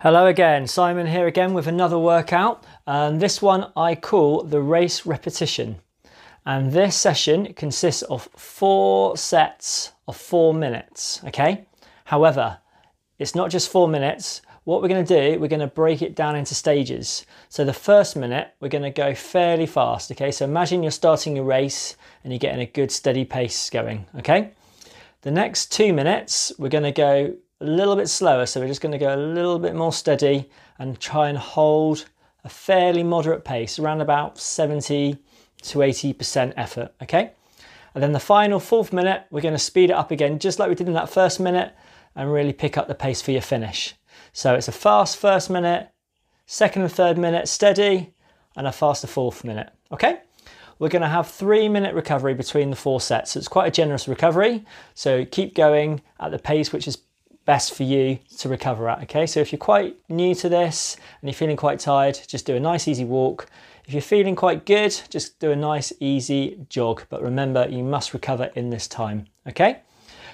Hello again, Simon here again with another workout. And this one I call the race repetition. And this session consists of four sets of four minutes, okay? However, it's not just four minutes. What we're gonna do, we're gonna break it down into stages. So the first minute, we're gonna go fairly fast, okay? So imagine you're starting a race and you're getting a good steady pace going, okay? The next two minutes, we're gonna go a little bit slower. So we're just going to go a little bit more steady and try and hold a fairly moderate pace, around about 70 to 80% effort, okay? And then the final fourth minute, we're going to speed it up again, just like we did in that first minute, and really pick up the pace for your finish. So it's a fast first minute, second and third minute steady, and a faster fourth minute, okay? We're going to have three minute recovery between the four sets. So it's quite a generous recovery. So keep going at the pace which is best for you to recover at. Okay, so if you're quite new to this and you're feeling quite tired, just do a nice easy walk. If you're feeling quite good, just do a nice easy jog. But remember, you must recover in this time. Okay.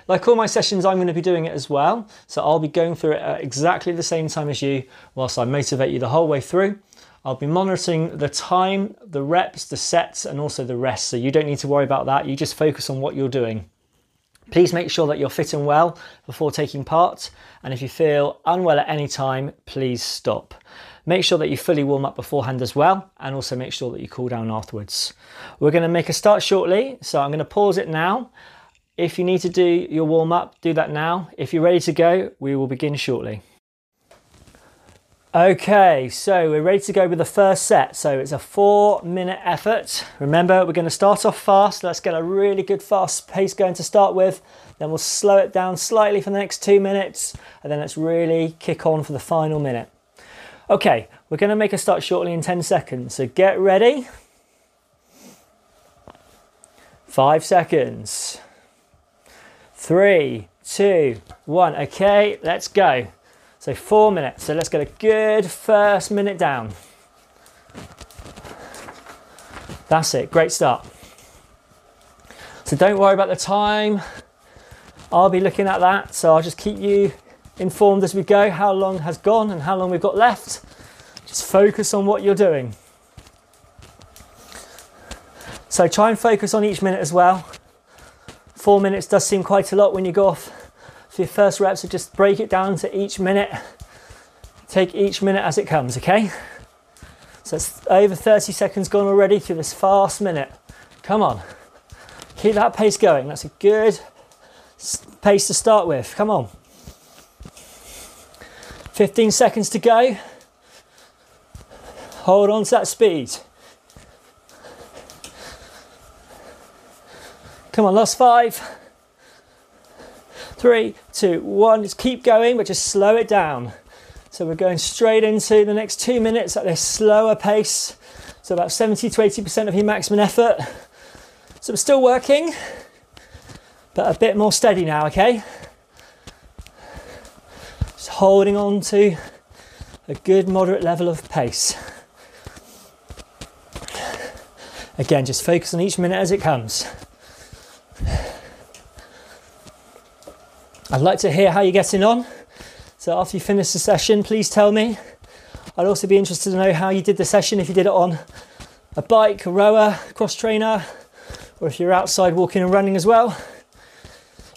Like all my sessions, I'm going to be doing it as well. So I'll be going through it at exactly the same time as you, whilst I motivate you the whole way through. I'll be monitoring the time, the reps, the sets, and also the rest. So you don't need to worry about that. You just focus on what you're doing. Please make sure that you're fit and well before taking part, and if you feel unwell at any time, please stop. Make sure that you fully warm up beforehand as well, and also make sure that you cool down afterwards. We're going to make a start shortly, so I'm going to pause it now. If you need to do your warm up, do that now. If you're ready to go, we will begin shortly. Okay, so we're ready to go with the first set. So it's a four minute effort. Remember, we're going to start off fast. Let's get a really good fast pace going to start with. Then we'll slow it down slightly for the next two minutes. And then let's really kick on for the final minute. Okay, we're going to make a start shortly in 10 seconds. So get ready. Five seconds. Three, two, one. Okay, let's go. So four minutes. So let's get a good first minute down. That's it, great start. So don't worry about the time. I'll be looking at that. So I'll just keep you informed as we go how long has gone and how long we've got left. Just focus on what you're doing. So try and focus on each minute as well. Four minutes does seem quite a lot when you go off for your first reps, so just break it down to each minute. Take each minute as it comes, okay? So it's over 30 seconds gone already through this fast minute. Come on. Keep that pace going. That's a good pace to start with. Come on. 15 seconds to go. Hold on to that speed. Come on, last five three, two, one. Just keep going, but just slow it down. So we're going straight into the next two minutes at this slower pace. So about 70 to 80% of your maximum effort. So we're still working, but a bit more steady now, okay? Just holding on to a good moderate level of pace. Again, just focus on each minute as it comes. I'd like to hear how you're getting on. So after you finish the session, please tell me. I'd also be interested to know how you did the session, if you did it on a bike, a rower, cross trainer, or if you're outside walking and running as well.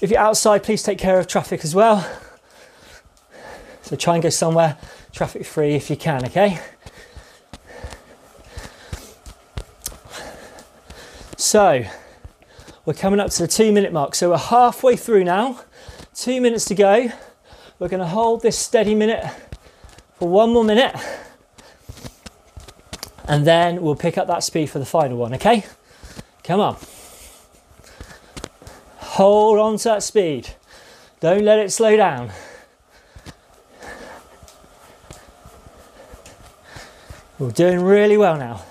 If you're outside, please take care of traffic as well. So try and go somewhere traffic free if you can, okay? So we're coming up to the two minute mark. So we're halfway through now. Two minutes to go. We're going to hold this steady minute for one more minute. And then we'll pick up that speed for the final one, okay? Come on. Hold on to that speed. Don't let it slow down. We're doing really well now.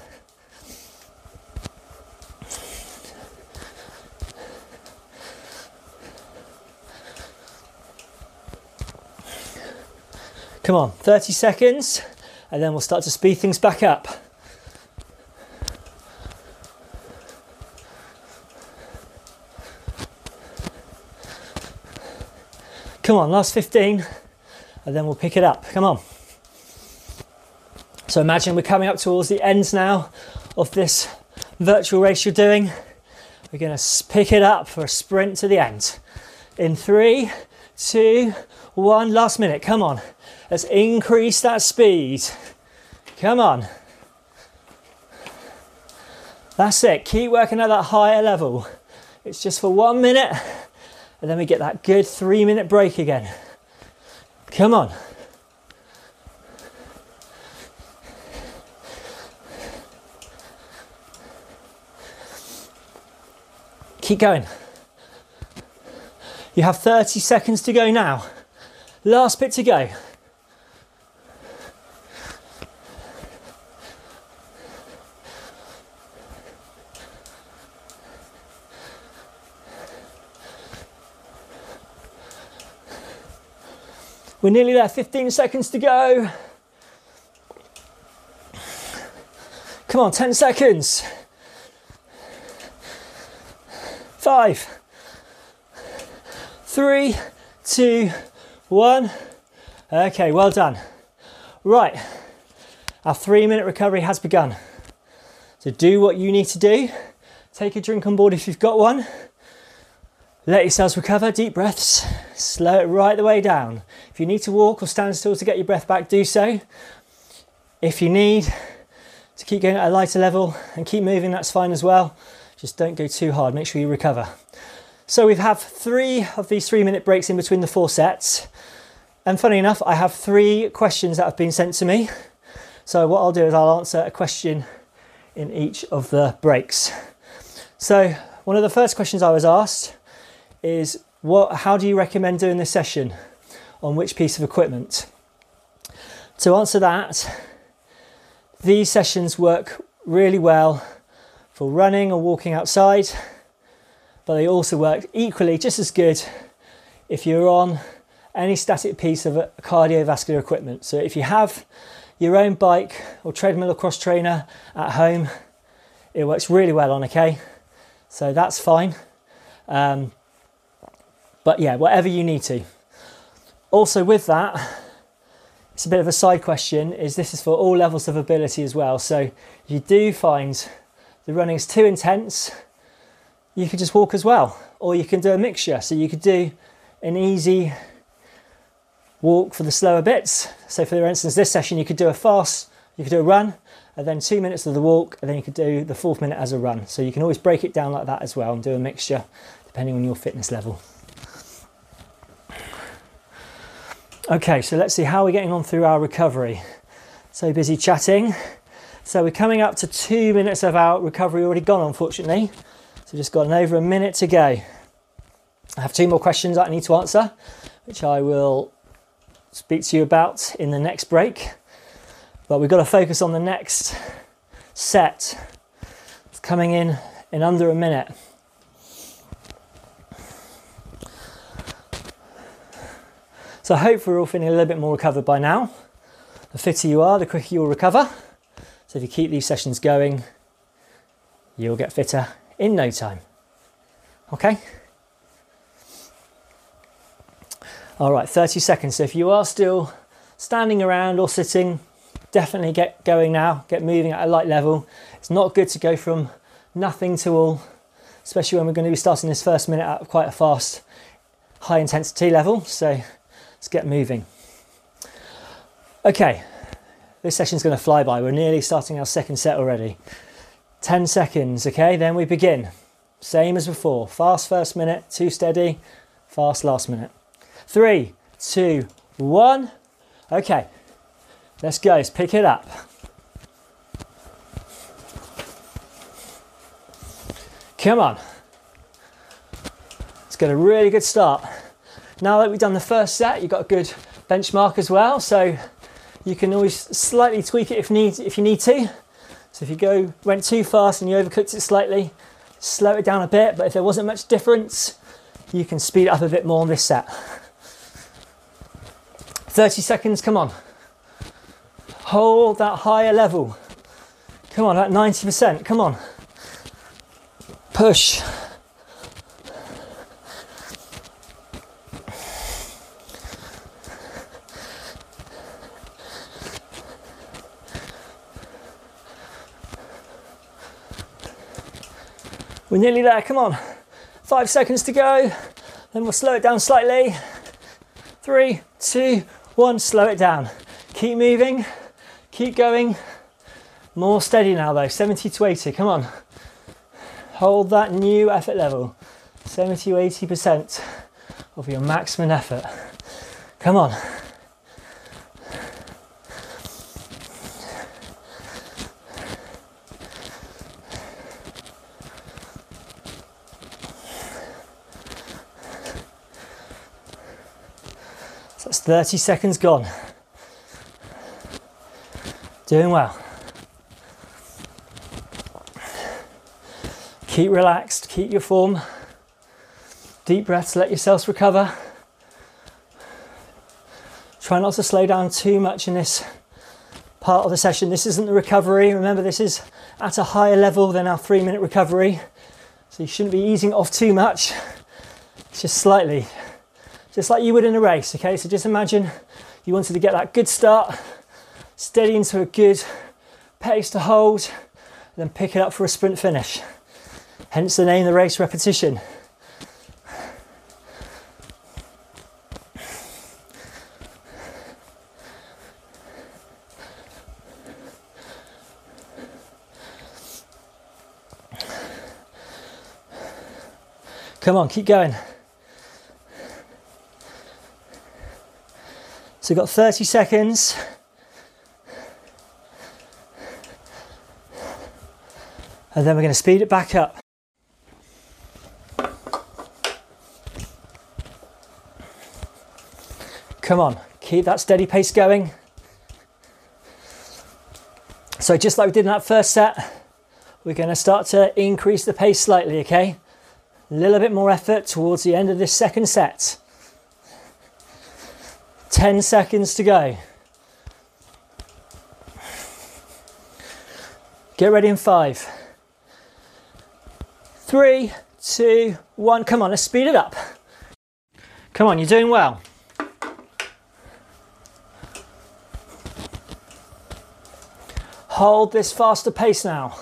Come on, 30 seconds, and then we'll start to speed things back up. Come on, last 15, and then we'll pick it up. Come on. So imagine we're coming up towards the ends now of this virtual race you're doing. We're to pick it up for a sprint to the end. In three, two, one, last minute, come on. Let's increase that speed. Come on. That's it, keep working at that higher level. It's just for one minute, and then we get that good three minute break again. Come on. Keep going. You have 30 seconds to go now. Last bit to go. We're nearly there, 15 seconds to go. Come on, 10 seconds. Five, three, two, one. Okay, well done. Right, our three minute recovery has begun. So do what you need to do. Take a drink on board if you've got one. Let yourselves recover, deep breaths. Slow it right the way down. If you need to walk or stand still to get your breath back, do so. If you need to keep going at a lighter level and keep moving, that's fine as well. Just don't go too hard, make sure you recover. So we have had three of these three minute breaks in between the four sets. And funny enough, I have three questions that have been sent to me. So what I'll do is I'll answer a question in each of the breaks. So one of the first questions I was asked is what, how do you recommend doing this session? On which piece of equipment? To answer that, these sessions work really well for running or walking outside, but they also work equally just as good if you're on any static piece of cardiovascular equipment. So if you have your own bike or treadmill or cross trainer at home, it works really well on, okay? So that's fine. Um, but yeah, whatever you need to. Also, with that, it's a bit of a side question is this is for all levels of ability as well. So if you do find the running is too intense, you could just walk as well, or you can do a mixture. So you could do an easy walk for the slower bits. So for instance, this session, you could do a fast, you could do a run, and then two minutes of the walk, and then you could do the fourth minute as a run. So you can always break it down like that as well and do a mixture depending on your fitness level. Okay, so let's see how we're getting on through our recovery. So busy chatting. So we're coming up to two minutes of our recovery already gone, unfortunately. So just got an over a minute to go. I have two more questions that I need to answer, which I will speak to you about in the next break. But we've got to focus on the next set. It's coming in in under a minute. So I hope we're all feeling a little bit more recovered by now. The fitter you are, the quicker you'll recover. So if you keep these sessions going, you'll get fitter in no time. Okay? All right, 30 seconds. So if you are still standing around or sitting, definitely get going now, get moving at a light level. It's not good to go from nothing to all, especially when we're going to be starting this first minute at quite a fast, high intensity level. So Let's get moving. Okay, this session's going to fly by. We're nearly starting our second set already. 10 seconds, okay, then we begin. Same as before. Fast first minute, two steady, fast last minute. Three, two, one. Okay, let's go. Let's pick it up. Come on. Let's get a really good start. Now that we've done the first set, you've got a good benchmark as well. So you can always slightly tweak it if need if you need to. So if you go went too fast and you overcooked it slightly, slow it down a bit. But if there wasn't much difference, you can speed it up a bit more on this set. 30 seconds, come on. Hold that higher level. Come on, at 90%, come on. Push. We're nearly there, come on. Five seconds to go. Then we'll slow it down slightly. Three, two, one, slow it down. Keep moving, keep going. More steady now though, 70 to 80, come on. Hold that new effort level, 70 to 80% of your maximum effort. Come on. So that's 30 seconds gone. Doing well. Keep relaxed, keep your form. Deep breaths, let yourselves recover. Try not to slow down too much in this part of the session. This isn't the recovery. Remember, this is at a higher level than our three minute recovery. So you shouldn't be easing off too much. It's just slightly, just like you would in a race. Okay, so just imagine you wanted to get that good start, steady into a good pace to hold, then pick it up for a sprint finish. Hence the name the race repetition. Come on, keep going. So we've got 30 seconds. And then we're going to speed it back up. Come on, keep that steady pace going. So just like we did in that first set, we're going to start to increase the pace slightly, okay? A little bit more effort towards the end of this second set. 10 seconds to go. Get ready in five, three, two, one. Come on, let's speed it up. Come on, you're doing well. Hold this faster pace now.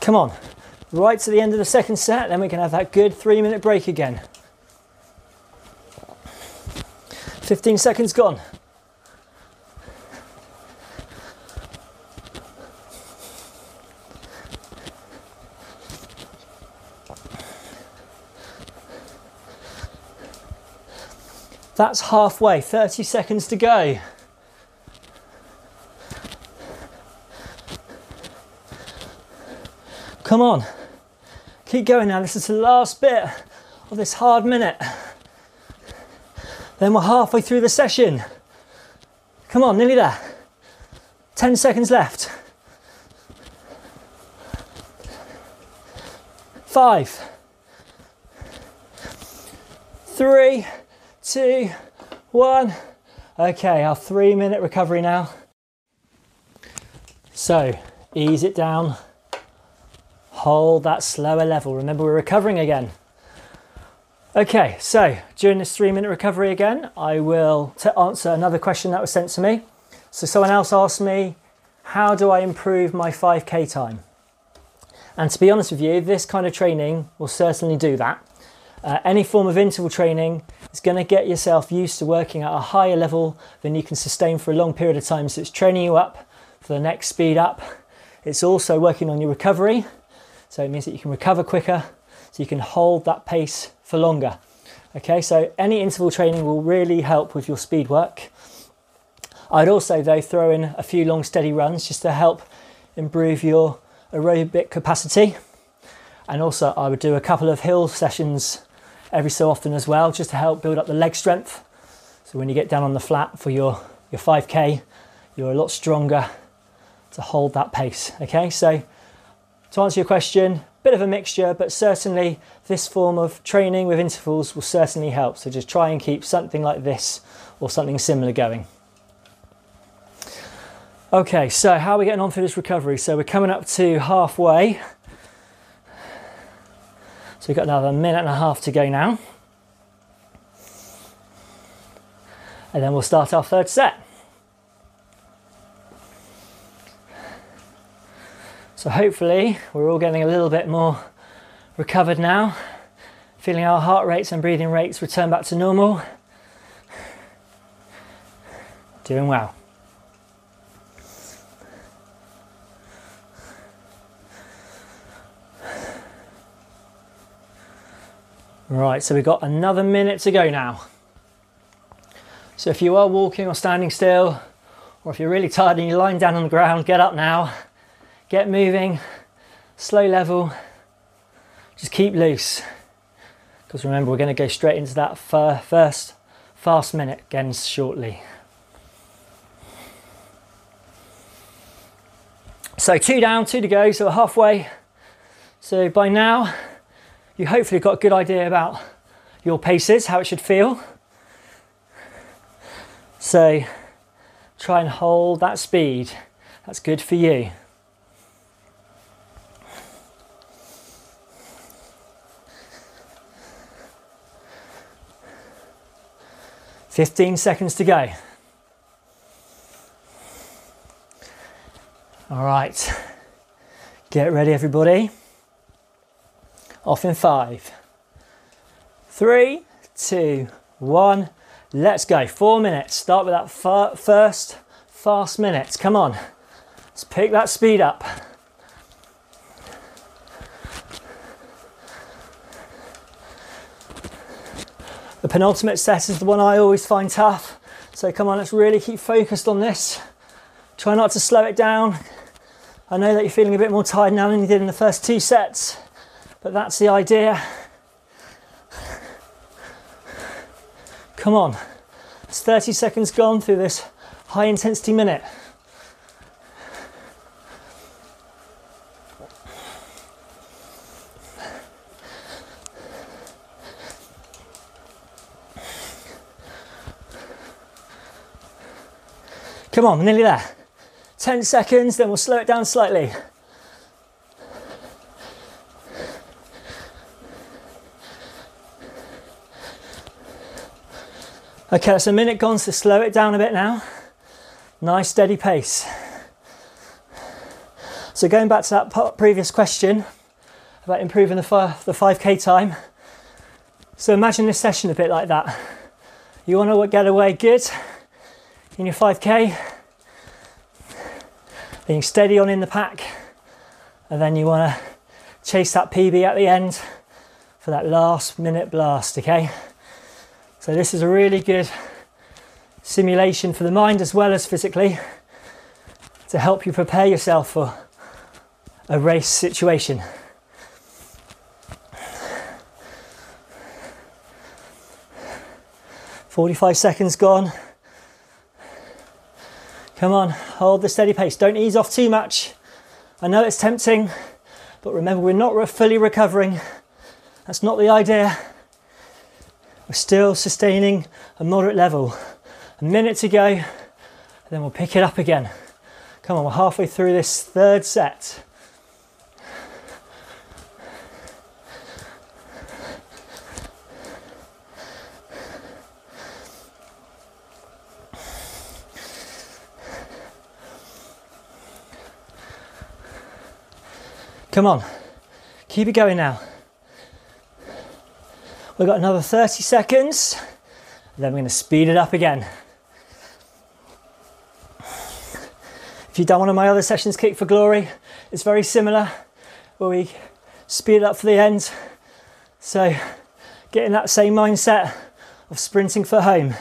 Come on, right to the end of the second set, then we can have that good three minute break again. 15 seconds gone. That's halfway, 30 seconds to go. Come on. Keep going now. This is the last bit of this hard minute. Then we're halfway through the session. Come on, nearly there. 10 seconds left. Five, three, two, one. Okay, our three minute recovery now. So ease it down hold that slower level. Remember, we're recovering again. Okay, so during this three minute recovery again, I will answer another question that was sent to me. So someone else asked me, how do I improve my 5K time? And to be honest with you, this kind of training will certainly do that. Uh, any form of interval training is going to get yourself used to working at a higher level than you can sustain for a long period of time. So it's training you up for the next speed up. It's also working on your recovery so it means that you can recover quicker, so you can hold that pace for longer. Okay, so any interval training will really help with your speed work. I'd also though throw in a few long steady runs just to help improve your aerobic capacity. And also I would do a couple of hill sessions every so often as well, just to help build up the leg strength. So when you get down on the flat for your, your 5K, you're a lot stronger to hold that pace. Okay, so to answer your question, bit of a mixture, but certainly this form of training with intervals will certainly help. So just try and keep something like this or something similar going. Okay, so how are we getting on for this recovery? So we're coming up to halfway. So we've got another minute and a half to go now. And then we'll start our third set. So hopefully we're all getting a little bit more recovered now, feeling our heart rates and breathing rates return back to normal. Doing well. Right, so we've got another minute to go now. So if you are walking or standing still, or if you're really tired and you're lying down on the ground, get up now, get moving, slow level, just keep loose. Because remember, we're going to go straight into that first fast minute again shortly. So two down, two to go, so we're halfway. So by now, you hopefully got a good idea about your paces, how it should feel. So try and hold that speed. That's good for you. Fifteen seconds to go. All right, get ready, everybody. Off in five, three, two, one. Let's go. Four minutes. Start with that first fast minutes. Come on. Let's pick that speed up. The penultimate set is the one I always find tough. So come on, let's really keep focused on this. Try not to slow it down. I know that you're feeling a bit more tired now than you did in the first two sets. But that's the idea. Come on. It's 30 seconds gone through this high intensity minute. Come on, we're nearly there. 10 seconds, then we'll slow it down slightly. Okay, that's a minute gone, so slow it down a bit now. Nice steady pace. So going back to that previous question about improving the, the 5k time. So imagine this session a bit like that. You want to get away good in your 5k, being steady on in the pack, and then you want to chase that PB at the end for that last minute blast, okay? So this is a really good simulation for the mind as well as physically to help you prepare yourself for a race situation. Forty-five seconds gone. Come on, hold the steady pace. Don't ease off too much. I know it's tempting, but remember we're not fully recovering. That's not the idea. We're still sustaining a moderate level. A minute to go, then we'll pick it up again. Come on, we're halfway through this third set. Come on, keep it going now. We've got another 30 seconds, then we're going to speed it up again. If you've done one of my other sessions, Kick for Glory, it's very similar, where we speed it up for the end. So getting that same mindset of sprinting for home.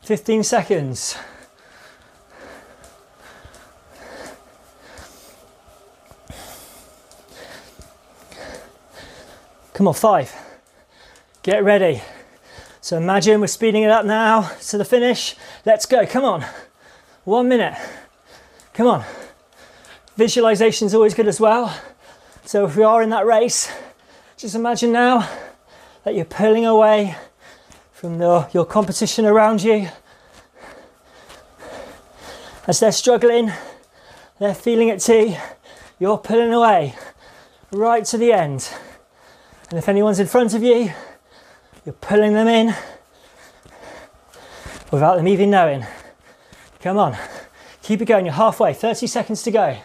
15 seconds. Come on, five. Get ready. So imagine we're speeding it up now to the finish. Let's go, come on. One minute. Come on. Visualization is always good as well. So if we are in that race, just imagine now that you're pulling away from the, your competition around you. As they're struggling, they're feeling it too. You're pulling away right to the end. And if anyone's in front of you, you're pulling them in without them even knowing. Come on, keep it going. You're halfway, 30 seconds to go.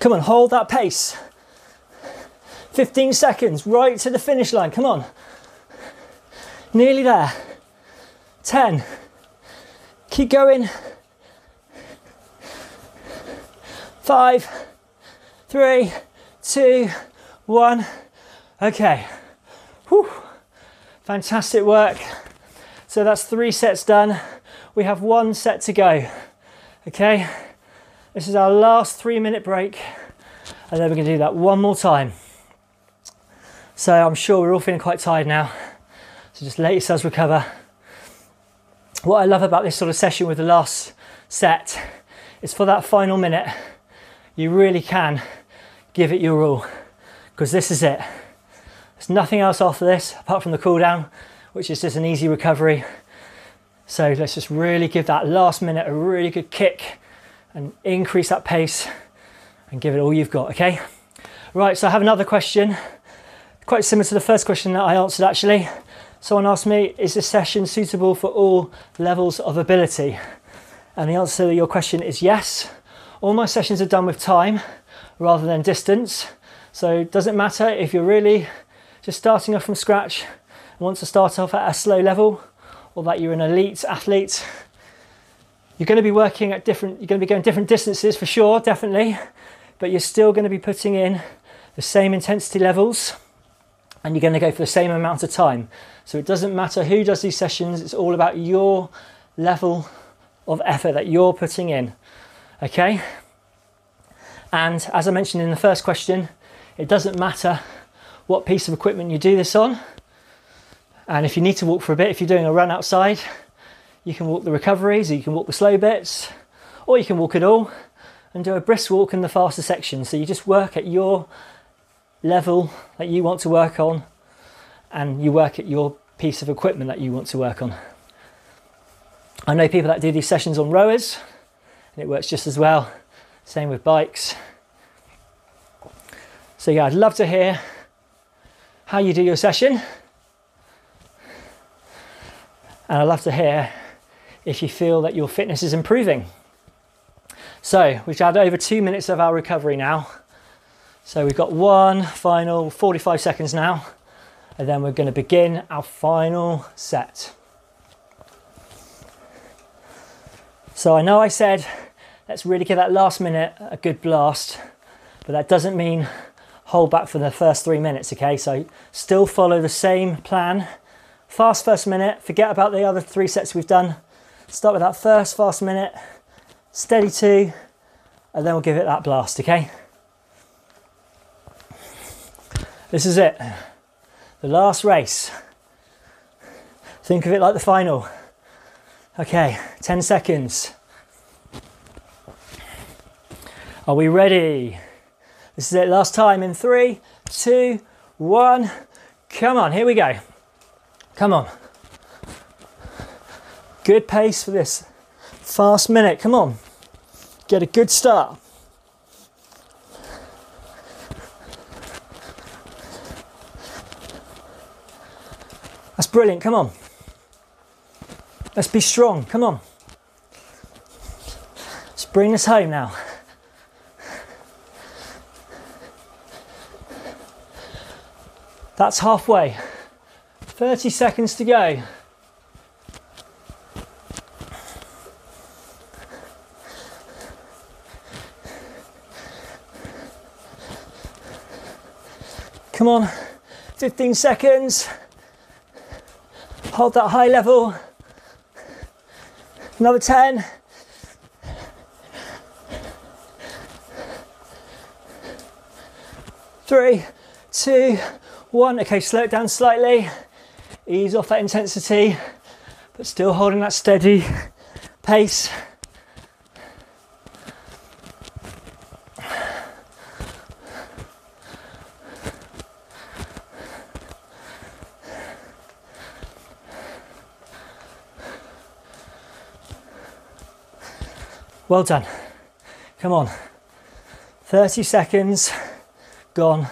Come on, hold that pace. 15 seconds, right to the finish line. Come on. Nearly there. 10. Keep going. Five, three, two, one. Okay. Whew. Fantastic work. So that's three sets done. We have one set to go. Okay. This is our last three minute break. And then we're going to do that one more time. So I'm sure we're all feeling quite tired now. So just let yourselves recover. What I love about this sort of session with the last set is for that final minute, you really can give it your all because this is it. There's nothing else after this apart from the cool down, which is just an easy recovery. So let's just really give that last minute a really good kick and increase that pace and give it all you've got, okay? Right, so I have another question, quite similar to the first question that I answered actually. Someone asked me, is this session suitable for all levels of ability? And the answer to your question is yes. All my sessions are done with time rather than distance. So it doesn't matter if you're really just starting off from scratch and want to start off at a slow level or that you're an elite athlete. You're going to be working at different, you're going to be going different distances for sure, definitely, but you're still going to be putting in the same intensity levels and you're going to go for the same amount of time. So it doesn't matter who does these sessions, it's all about your level of effort that you're putting in. Okay? And as I mentioned in the first question, it doesn't matter what piece of equipment you do this on. And if you need to walk for a bit, if you're doing a run outside, you can walk the recoveries, or you can walk the slow bits, or you can walk it all and do a brisk walk in the faster section. So you just work at your level that you want to work on and you work at your piece of equipment that you want to work on. I know people that do these sessions on rowers and it works just as well. Same with bikes. So yeah, I'd love to hear how you do your session. And I'd love to hear if you feel that your fitness is improving. So we've had over two minutes of our recovery now. So we've got one final 45 seconds now and then we're going to begin our final set. So I know I said let's really give that last minute a good blast, but that doesn't mean hold back for the first three minutes, okay? So still follow the same plan. Fast first minute, forget about the other three sets we've done. Start with that first fast minute, steady two, and then we'll give it that blast, okay? This is it the last race. Think of it like the final. Okay, 10 seconds. Are we ready? This is it, last time in three, two, one. Come on, here we go. Come on. Good pace for this fast minute. Come on. Get a good start. That's brilliant. Come on. Let's be strong. Come on. Let's bring this home now. That's halfway. 30 seconds to go. Come on, 15 seconds. Hold that high level. Another 10. Three, two, one. Okay, slow it down slightly. Ease off that intensity, but still holding that steady pace. Well done. Come on. 30 seconds gone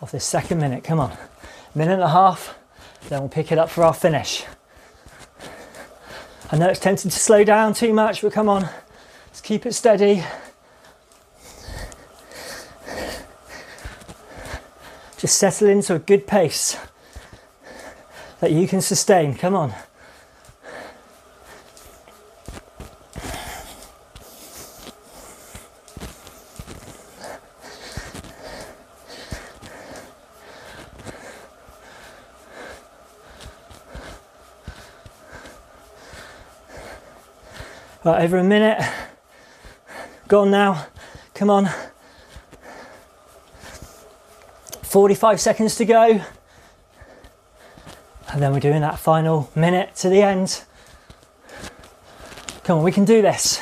of this second minute. Come on. Minute and a half, then we'll pick it up for our finish. I know it's tempting to slow down too much, but come on, let's keep it steady. Just settle into a good pace that you can sustain. Come on. Right, over a minute. Gone now. Come on. 45 seconds to go. And then we're doing that final minute to the end. Come on, we can do this.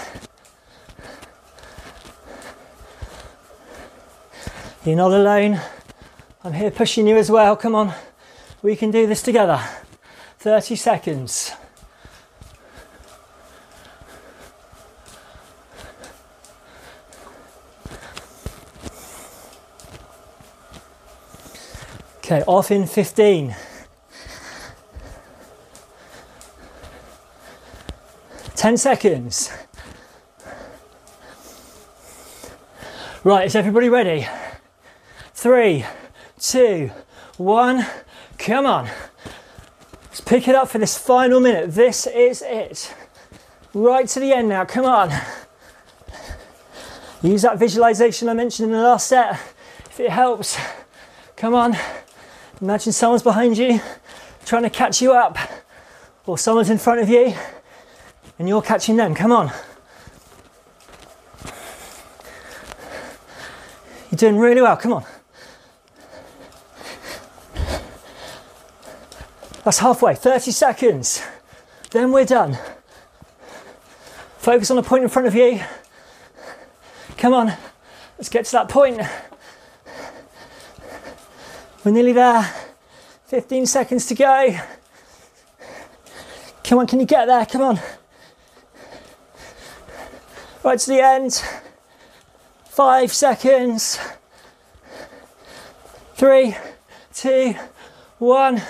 You're not alone. I'm here pushing you as well. Come on, we can do this together. 30 seconds. Okay, off in 15. 10 seconds. Right, is everybody ready? Three, two, one, come on. Let's pick it up for this final minute. This is it. Right to the end now, come on. Use that visualization I mentioned in the last set if it helps. Come on. Imagine someone's behind you trying to catch you up, or someone's in front of you and you're catching them. Come on. You're doing really well. Come on. That's halfway, 30 seconds. Then we're done. Focus on the point in front of you. Come on, let's get to that point. We're nearly there. 15 seconds to go. Come on, can you get there? Come on. Right to the end. Five seconds. Three, two, one.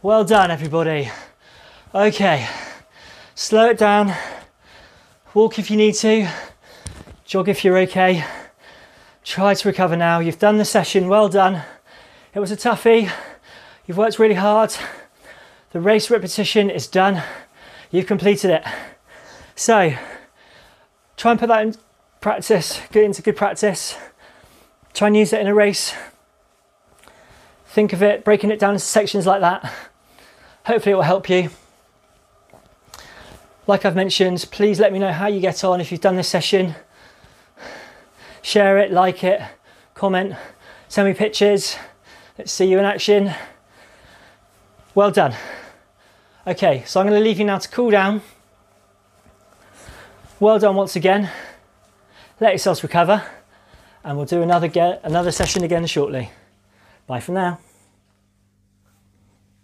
Well done, everybody. Okay, slow it down. Walk if you need to. Jog if you're okay. Try to recover now. You've done the session. Well done. It was a toughie. You've worked really hard. The race repetition is done. You've completed it. So try and put that in practice, get into good practice. Try and use it in a race. Think of it, breaking it down into sections like that. Hopefully it will help you. Like I've mentioned, please let me know how you get on if you've done this session. Share it, like it, comment, send me pictures. Let's see you in action. Well done. Okay, so I'm going to leave you now to cool down. Well done once again. Let yourselves recover and we'll do another, get, another session again shortly. Bye for now.